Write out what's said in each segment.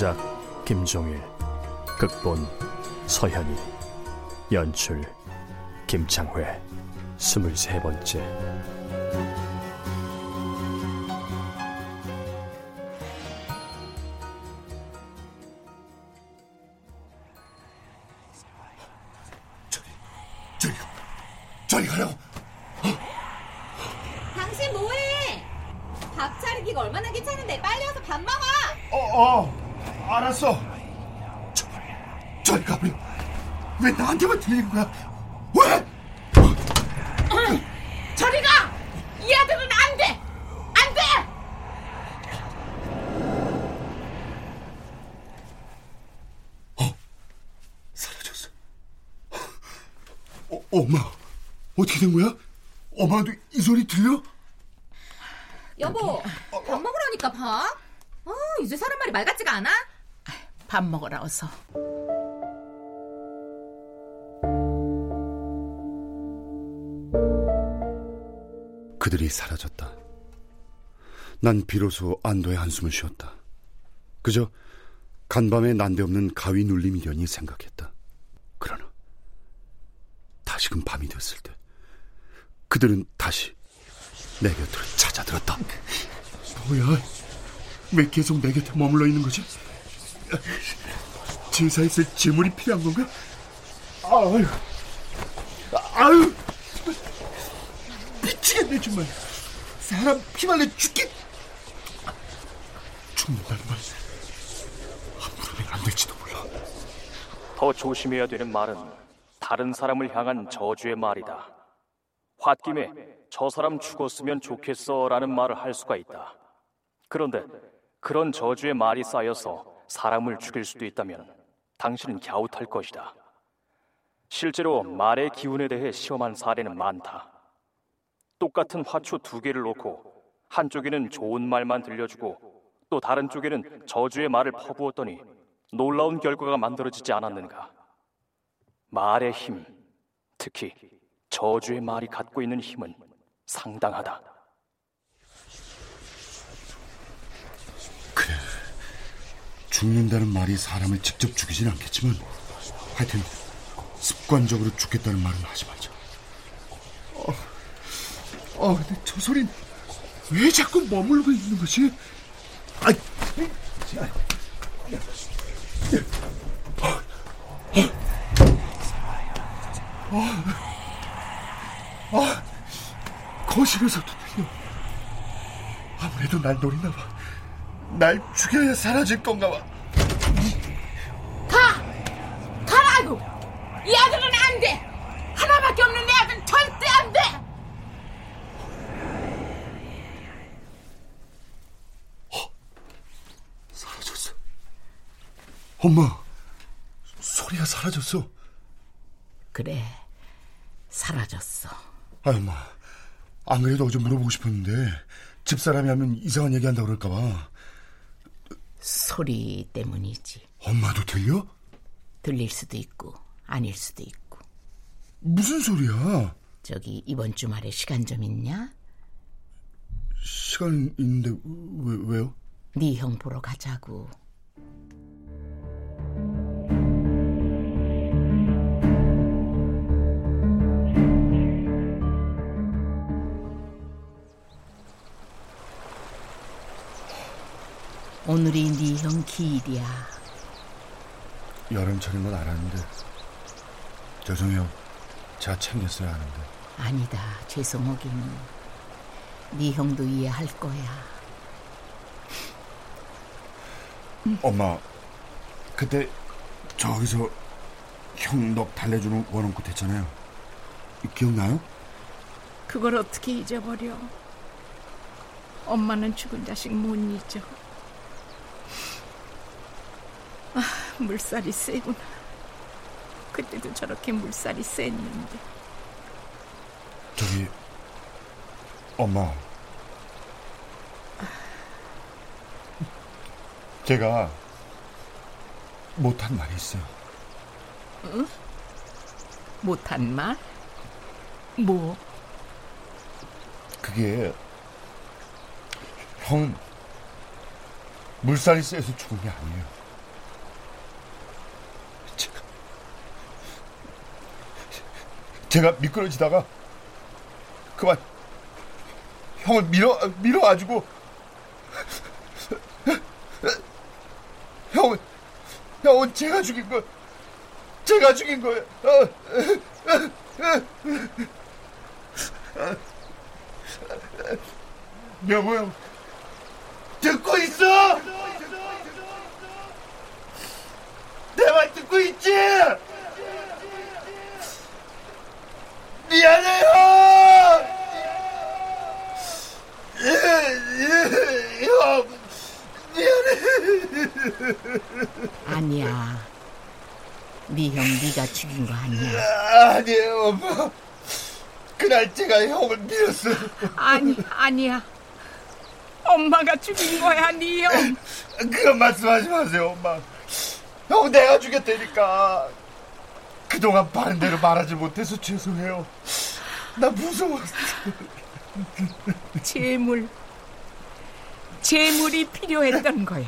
원작. 김종일 극본 서현이 연출 김창회 스물세 번째 어, 엄마, 어떻게 된 거야? 엄마도 이 소리 들려? 여보, 밥 먹으라니까 밥. 아, 이제 사람 말이 말 같지가 않아? 밥 먹으라 어서. 그들이 사라졌다. 난 비로소 안도의 한숨을 쉬었다. 그저 간밤에 난데없는 가위 눌림이려니 생각했다. 다시금 밤이 됐을 때 그들은 다시 내 곁으로 찾아들었다. 뭐야? 왜 계속 내 곁에 머물러 있는 거지? 제사에 쓸 재물이 필요한 건가? 아유, 아유, 미치겠네 정말. 사람 피말려 죽겠. 죽는다는 말 함부로는 안 될지도 몰라. 더 조심해야 되는 말은 다른 사람을 향한 저주의 말이다. 홧김에 저 사람 죽었으면 좋겠어라는 말을 할 수가 있다. 그런데 그런 저주의 말이 쌓여서 사람을 죽일 수도 있다면 당신은 갸웃할 것이다. 실제로 말의 기운에 대해 시험한 사례는 많다. 똑같은 화초 두 개를 놓고 한쪽에는 좋은 말만 들려주고 또 다른 쪽에는 저주의 말을 퍼부었더니 놀라운 결과가 만들어지지 않았는가? 말의 힘, 특히 저주의 말이 갖고 있는 힘은 상당하다. 죽는다는 말이 사람을 직접 죽이진 않겠지만 하여튼 습관적으로 죽겠다는 말은 하지 말자. 어, 어 근데 저 소린 왜 자꾸 머물고 있는 거지? 아, 아, 거실에서도 들려. 아무래도 날 노리나 봐. 날 죽여야 사라질 건가 봐. 가! 가라고! 이 아들은 안 돼! 하나밖에 없는 내 아들은 절대 안 돼! 사라졌어. 엄마, 소리가 사라졌어. 그래, 사라졌어. 아, 엄마. 안 그래도 어제 물어보고 싶었는데 집사람이 하면 이상한 얘기한다 그럴까봐. 소리 때문이지. 엄마도 들려? 들릴 수도 있고 아닐 수도 있고. 무슨 소리야? 저기 이번 주말에 시간 좀 있냐? 시간 있는데 왜, 왜요? 네 형 보러 가자고. 오늘이 네 형 기일이야. 여름철인 건 알았는데 죄송해요. 제가 챙겼어야 하는데. 아니다. 죄송하긴. 네 형도 이해할 거야. 엄마, 그때 저기서 형 넋 달래주는 원원꽃 했잖아요. 기억나요? 그걸 어떻게 잊어버려? 엄마는 죽은 자식 못 잊어. 아, 물살이 세구나. 그때도 저렇게 물살이 셌는데. 저기 엄마 제가 못한 말이 있어요. 응? 못한 말? 뭐? 그게 형 물살이 세서 죽은 게 아니에요. 제가, 제가 미끄러지다가 그만 형을 밀어 밀어가지고 형은 형은 제가 죽인 거 제가 죽인 거예요. 명호 형 듣고 있어? 내 말 듣고 있지? 미안해요. 형 미안해. 아니야. 네형 네가 죽인 거 아니야. 아니에요, 엄마. 그날 제가 형을 밀었어요. 아니, 아니야. 엄마가 죽인 거야, 네 형. 그런 말씀하지 마세요, 엄마. 형 내가 죽였다니까. 그동안 바른 대로 말하지 못해서 죄송해요. 나 무서웠어. 재물. 재물이 필요했던 거야.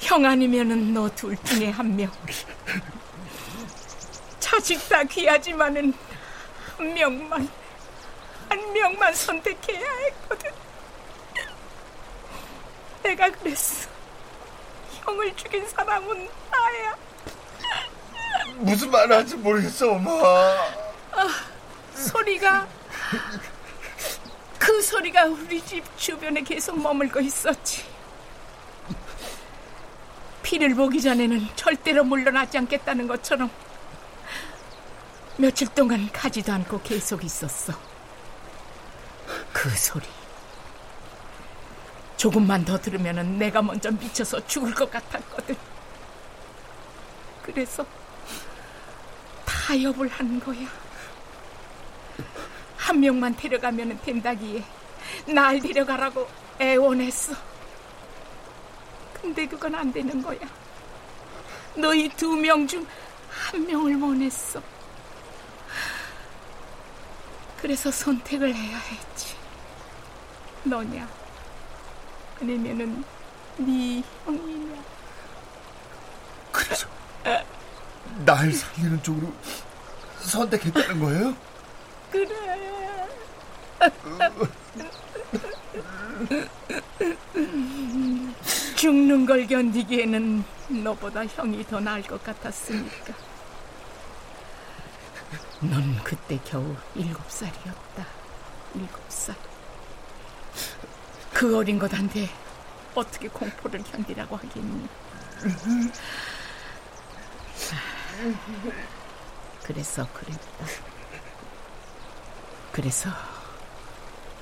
형 아니면은 너 둘 중에 한 명. 자식 다 귀하지만은 한 명만, 한 명만 선택해야 했거든. 내가 그랬어. 형을 죽인 사람은 나야. 무슨 말 하는지 모르겠어, 엄마. 아, 소리가 그 소리가 우리 집 주변에 계속 머물고 있었지. 피를 보기 전에는 절대로 물러나지 않겠다는 것처럼 며칠 동안 가지도 않고 계속 있었어. 그 소리. 조금만 더 들으면 내가 먼저 미쳐서 죽을 것 같았거든. 그래서 타협을 한 거야. 한 명만 데려가면 된다기에 날 데려가라고 애원했어. 근데 그건 안 되는 거야. 너희 두 명 중 한 명을 원했어. 그래서 선택을 해야 했지. 너냐? 아니면은 네 형이냐? 그래서 날 살리는 쪽으로 선택했다는 거예요? 그래. 죽는 걸 견디기에는 너보다 형이 더 나을 것 같았으니까. 넌 그때 겨우 일곱 살이었다. 일곱 살. 그 어린 것한테 어떻게 공포를 견디라고 하겠니? 그래서 그랬다. 그래서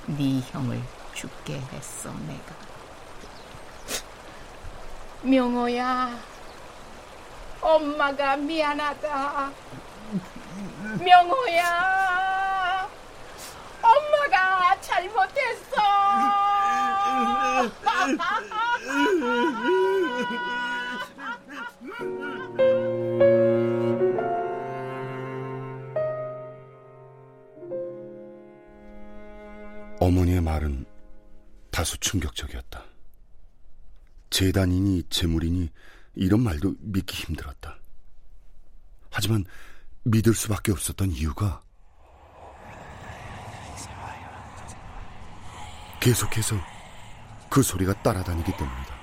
네 형을 죽게 했어 내가. 명호야, 엄마가 미안하다. 명호야, 엄마가 잘못했어. 다소 충격적이었다. 재단이니 재물이니 이런 말도 믿기 힘들었다. 하지만 믿을 수밖에 없었던 이유가 계속해서 그 소리가 따라다니기 때문이다.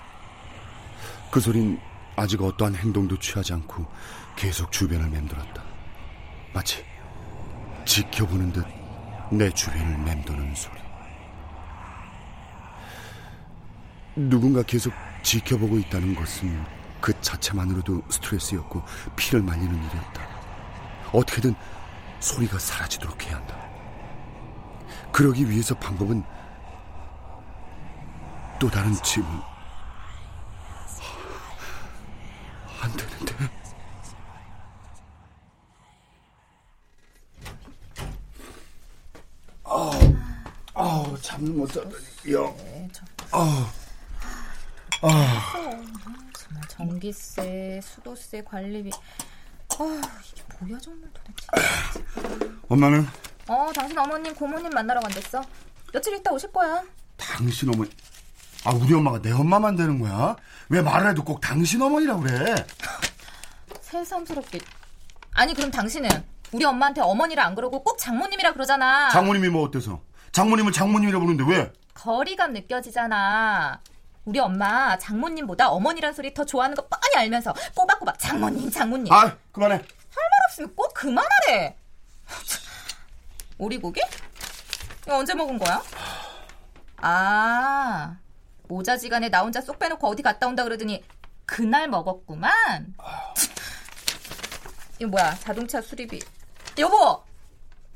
그 소린 아직 어떠한 행동도 취하지 않고 계속 주변을 맴돌았다. 마치 지켜보는 듯 내 주변을 맴도는 소리. 누군가 계속 지켜보고 있다는 것은 그 자체만으로도 스트레스였고 피를 말리는 일이었다. 어떻게든 소리가 사라지도록 해야 한다. 그러기 위해서 방법은 또 다른 짐을 안 되는데. 아우, 아우, 잠을 못 자다니, 영. 아우, 아. 정말 전기세, 수도세, 관리비. 아 이게 뭐야 정말 도대체. 엄마는 어, 당신 어머님, 고모님 만나러 간댔어. 며칠 있다 오실 거야. 당신 어머니. 아, 우리 엄마가 내 엄마만 되는 거야? 왜 말을 해도 꼭 당신 어머니라고 그래? 새삼스럽게. 아니 그럼 당신은 우리 엄마한테 어머니라 안 그러고 꼭 장모님이라 그러잖아. 장모님이 뭐 어때서? 장모님은 장모님이라 부르는데 왜? 거리감 느껴지잖아. 우리 엄마 장모님보다 어머니란 소리 더 좋아하는 거 뻔히 알면서 꼬박꼬박 장모님 장모님. 아, 그만해. 할 말 없으면 꼭 그만하래. 오리고기? 이거 언제 먹은 거야? 아, 모자지간에 나 혼자 쏙 빼놓고 어디 갔다 온다 그러더니 그날 먹었구만. 이거 뭐야? 자동차 수리비. 여보,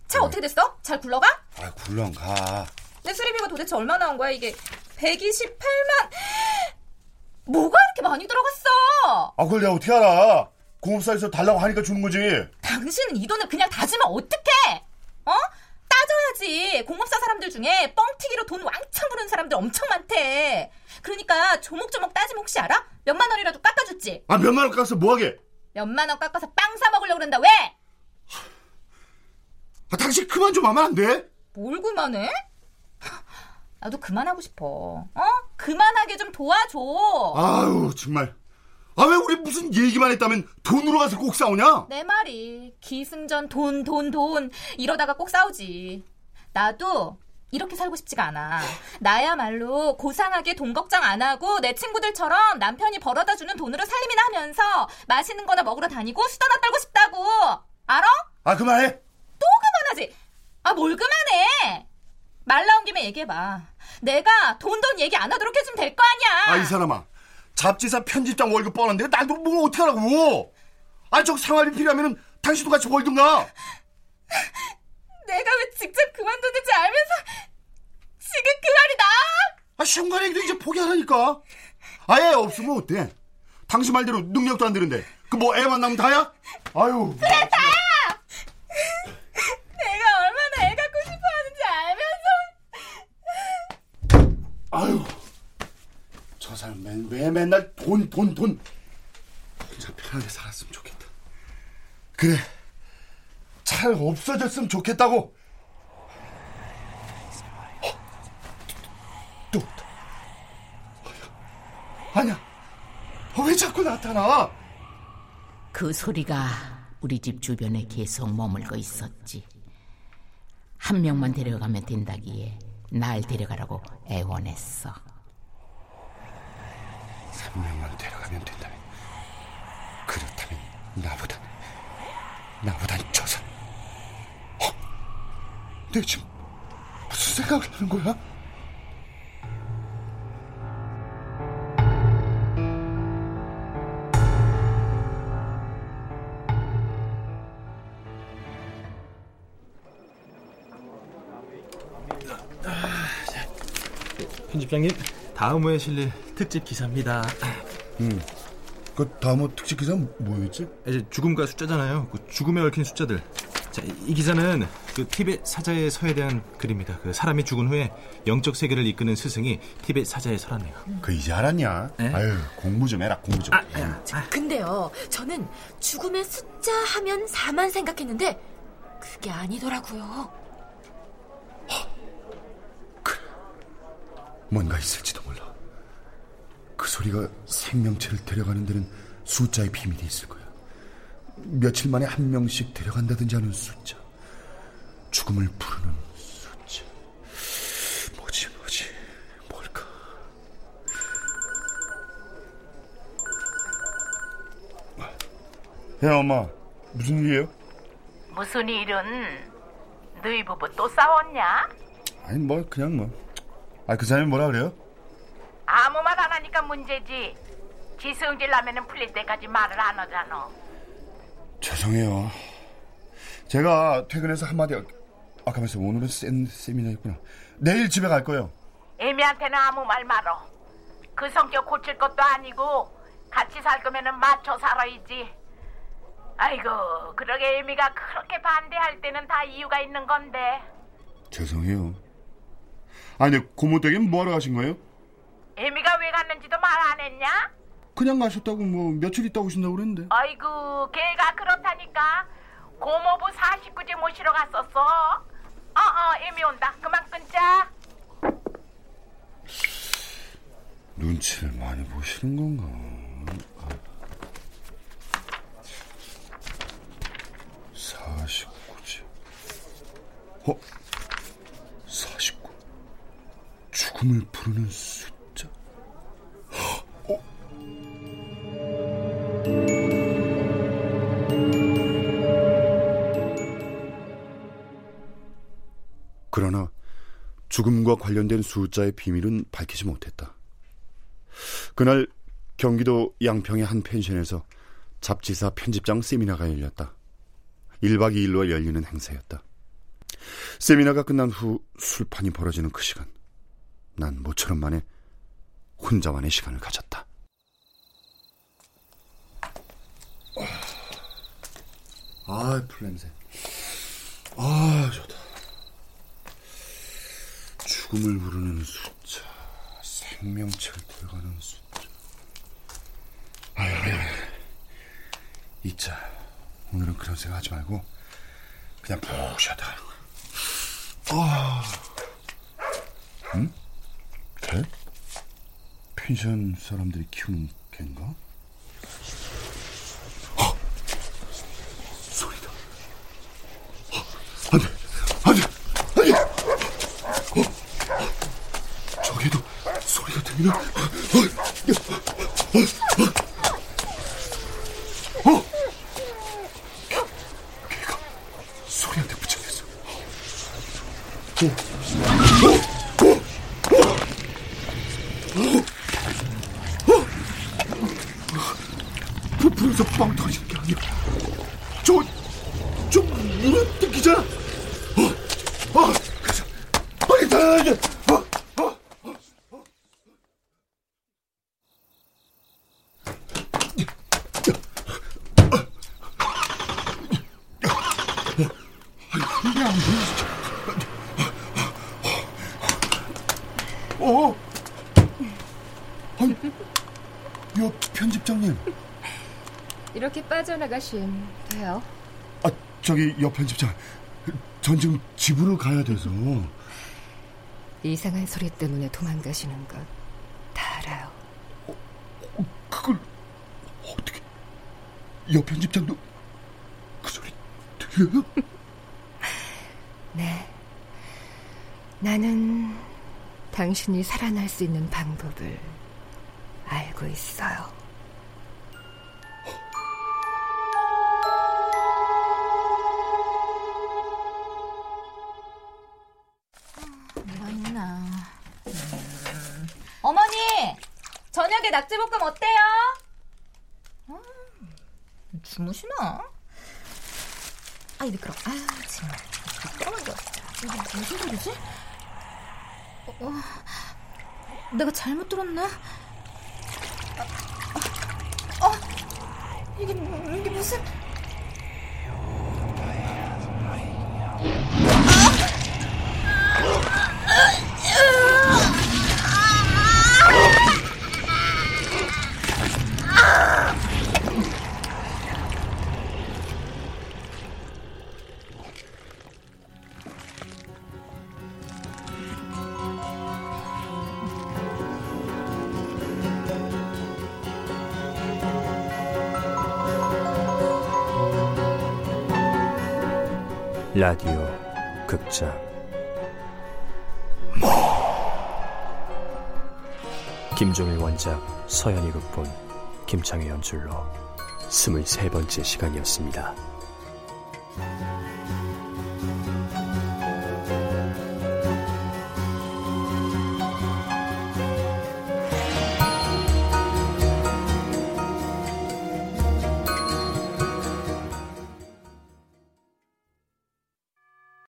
차 어떻게 됐어? 잘 굴러가? 아, 굴렁 가. 내 수리비가 도대체 얼마 나온 거야? 이게 128만. 뭐가 이렇게 많이 들어갔어? 아, 그걸 내가 어떻게 알아? 공업사에서 달라고 하니까 주는 거지. 당신은 이 돈을 그냥 다 주면 어떡해? 어? 따져야지. 공업사 사람들 중에 뻥튀기로 돈 왕창 부는 사람들 엄청 많대. 그러니까 조목조목 따지면 혹시 알아? 몇만 원이라도 깎아줬지? 아, 몇만 원 깎아서 뭐하게? 몇만 원 깎아서 빵 사 먹으려고 그런다. 왜? 아, 당신 그만 좀 하면 안 돼? 뭘 그만해? 나도 그만하고 싶어. 어? 그만하게 좀 도와줘. 아유, 정말. 아, 왜 우리 무슨 얘기만 했다면 돈으로 가서 꼭 싸우냐? 내 말이 기승전 돈, 돈, 돈 이러다가 꼭 싸우지. 나도 이렇게 살고 싶지가 않아. 나야말로 고상하게 돈 걱정 안 하고 내 친구들처럼 남편이 벌어다 주는 돈으로 살림이나 하면서 맛있는 거나 먹으러 다니고 수다나 떨고 싶다고. 알아? 아, 그만해. 또 그만하지. 아, 뭘 그만해. 말 나온 김에 얘기해봐. 내가 돈 돈 얘기 안 하도록 해주면 될 거 아니야. 아, 이 사람아. 잡지사 편집장 월급 뻔한데 나도 뭐 어떻게 하라고. 아, 저 생활이 필요하면 당신도 같이 벌든가. 내가 왜 직접 그만두는지 알면서 지금 그 말이 나? 아, 시험 가내기도 이제 포기하라니까. 아예 없으면 어때? 당신 말대로 능력도 안 되는데. 그 뭐 애만 나면 다야? 아유. 그래, 다야! 내가 얼마나 애 갖고 싶어 하는지 알면서. 아유. 저 사람 맨날 돈, 돈, 돈. 혼자 편하게 살았으면 좋겠다. 그래. 잘 없어졌으면 좋겠다고. 어, 또, 또. 아니야. 어, 왜 자꾸 나타나? 그 소리가 우리 집 주변에 계속 머물고 있었지. 한 명만 데려가면 된다기에 날 데려가라고 애원했어. 한 명만 데려가면 된다면 그렇다면 나보다 나보단 저 사람 어? 내가 지금 무슨 생각을 하는 거야? 편집장님, 다음 호에 실릴 특집 기사입니다. 응. 그 다음 특집 기사 뭐였지? 이제 죽음과 숫자잖아요. 그 죽음에 얽힌 숫자들. 자, 이 기사는 그 티벳 사자의 서에 대한 글입니다. 그 사람이 죽은 후에 영적 세계를 이끄는 스승이 티벳 사자에 설하네요. 그 이제 알았냐? 네? 아유 공부 좀 해라 공부 좀. 아, 근데요, 저는 죽음의 숫자 하면 4만 생각했는데 그게 아니더라고요. 뭔가 있을지도 몰라. 그 소리가 생명체를 데려가는 데는 숫자의 비밀이 있을 거야. 며칠 만에 한 명씩 데려간다든지 하는 숫자. 죽음을 부르는 숫자. 뭐지, 뭐지, 뭘까? 야, 엄마. 무슨 일이에요? 무슨 일은 너희 부부 또 싸웠냐? 아니, 뭐, 그냥 뭐. 아, 그 사람이 뭐라 그래요? 아무 말 안 하니까 문제지. 지성질 나면은 풀릴 때까지 말을 안 하잖아. 죄송해요. 제가 퇴근해서 한마디, 아까 말했어. 오늘은 센 세미나였구나. 내일 집에 갈 거예요. 애미한테는 아무 말 말어. 그 성격 고칠 것도 아니고 같이 살 거면은 맞춰 살아야지. 아이고, 그러게 애미가 그렇게 반대할 때는 다 이유가 있는 건데. 죄송해요. 아니, 근데 고모 댁엔 뭐하러 가신 거예요? 애미가 왜 갔는지도 말 안 했냐? 그냥 가셨다고 뭐 며칠 있다 오신다고 그랬는데. 아이고, 걔가 그렇다니까. 고모부 49제 모시러 갔었어. 어, 어, 애미 온다. 그만 끊자. 눈치를 많이 보시는 건가? 사십구지. 어? 죽음을 부르는 숫자. 어? 그러나 죽음과 관련된 숫자의 비밀은 밝히지 못했다. 그날 경기도 양평의 한 펜션에서 잡지사 편집장 세미나가 열렸다. 1박 2일로 열리는 행사였다. 세미나가 끝난 후 술판이 벌어지는 그 시간, 난 모처럼 만에 혼자만의 시간을 가졌다. 아, 풀냄새. 아, 좋다. 죽음을 부르는 숫자, 생명체를 데려가는 숫자. 아유, 아유, 아유. 있자. 오늘은 그런 생각 하지 말고, 그냥 푹 쉬었다. 아. 응? 개? 펜션 사람들이 키우는 개인가? 어! 소리다. 어, 안 돼! 안 돼! 안 돼! 어, 저기에도 소리가 들리나? 어, 어, 어, 어. 걔가 소리한테 붙잡혔어. 어, 어, 어, 어, 어. 부풀어서 빵 터지는 게 아니야. 저, 저 물은 뜯기잖아. 어, 어, 그래서 빨리 달아야 돼. 어, 어. 이게 안 보이지? 어? 아니, 여 편집장님. 이렇게 빠져 나가시면 돼요. 아, 저기 여 편집장. 전 지금 집으로 가야 돼서. 이상한 소리 때문에 도망가시는 것 다 알아요. 그걸 어떻게? 여 편집장도 그 소리 들려요? 네. 나는 당신이 살아날 수 있는 방법을 알고 있어요. 낙지볶음 어때요? 음, 주무시나? 아이, 미끄러. 아유, 정말. 진짜. 이게 무슨 소리지? 어, 어, 내가 잘못 들었나? 아, 아, 이게, 이게 무슨... 라디오 극장 김종일 원작 서현이 극본 김창의 연출로 23번째 시간이었습니다.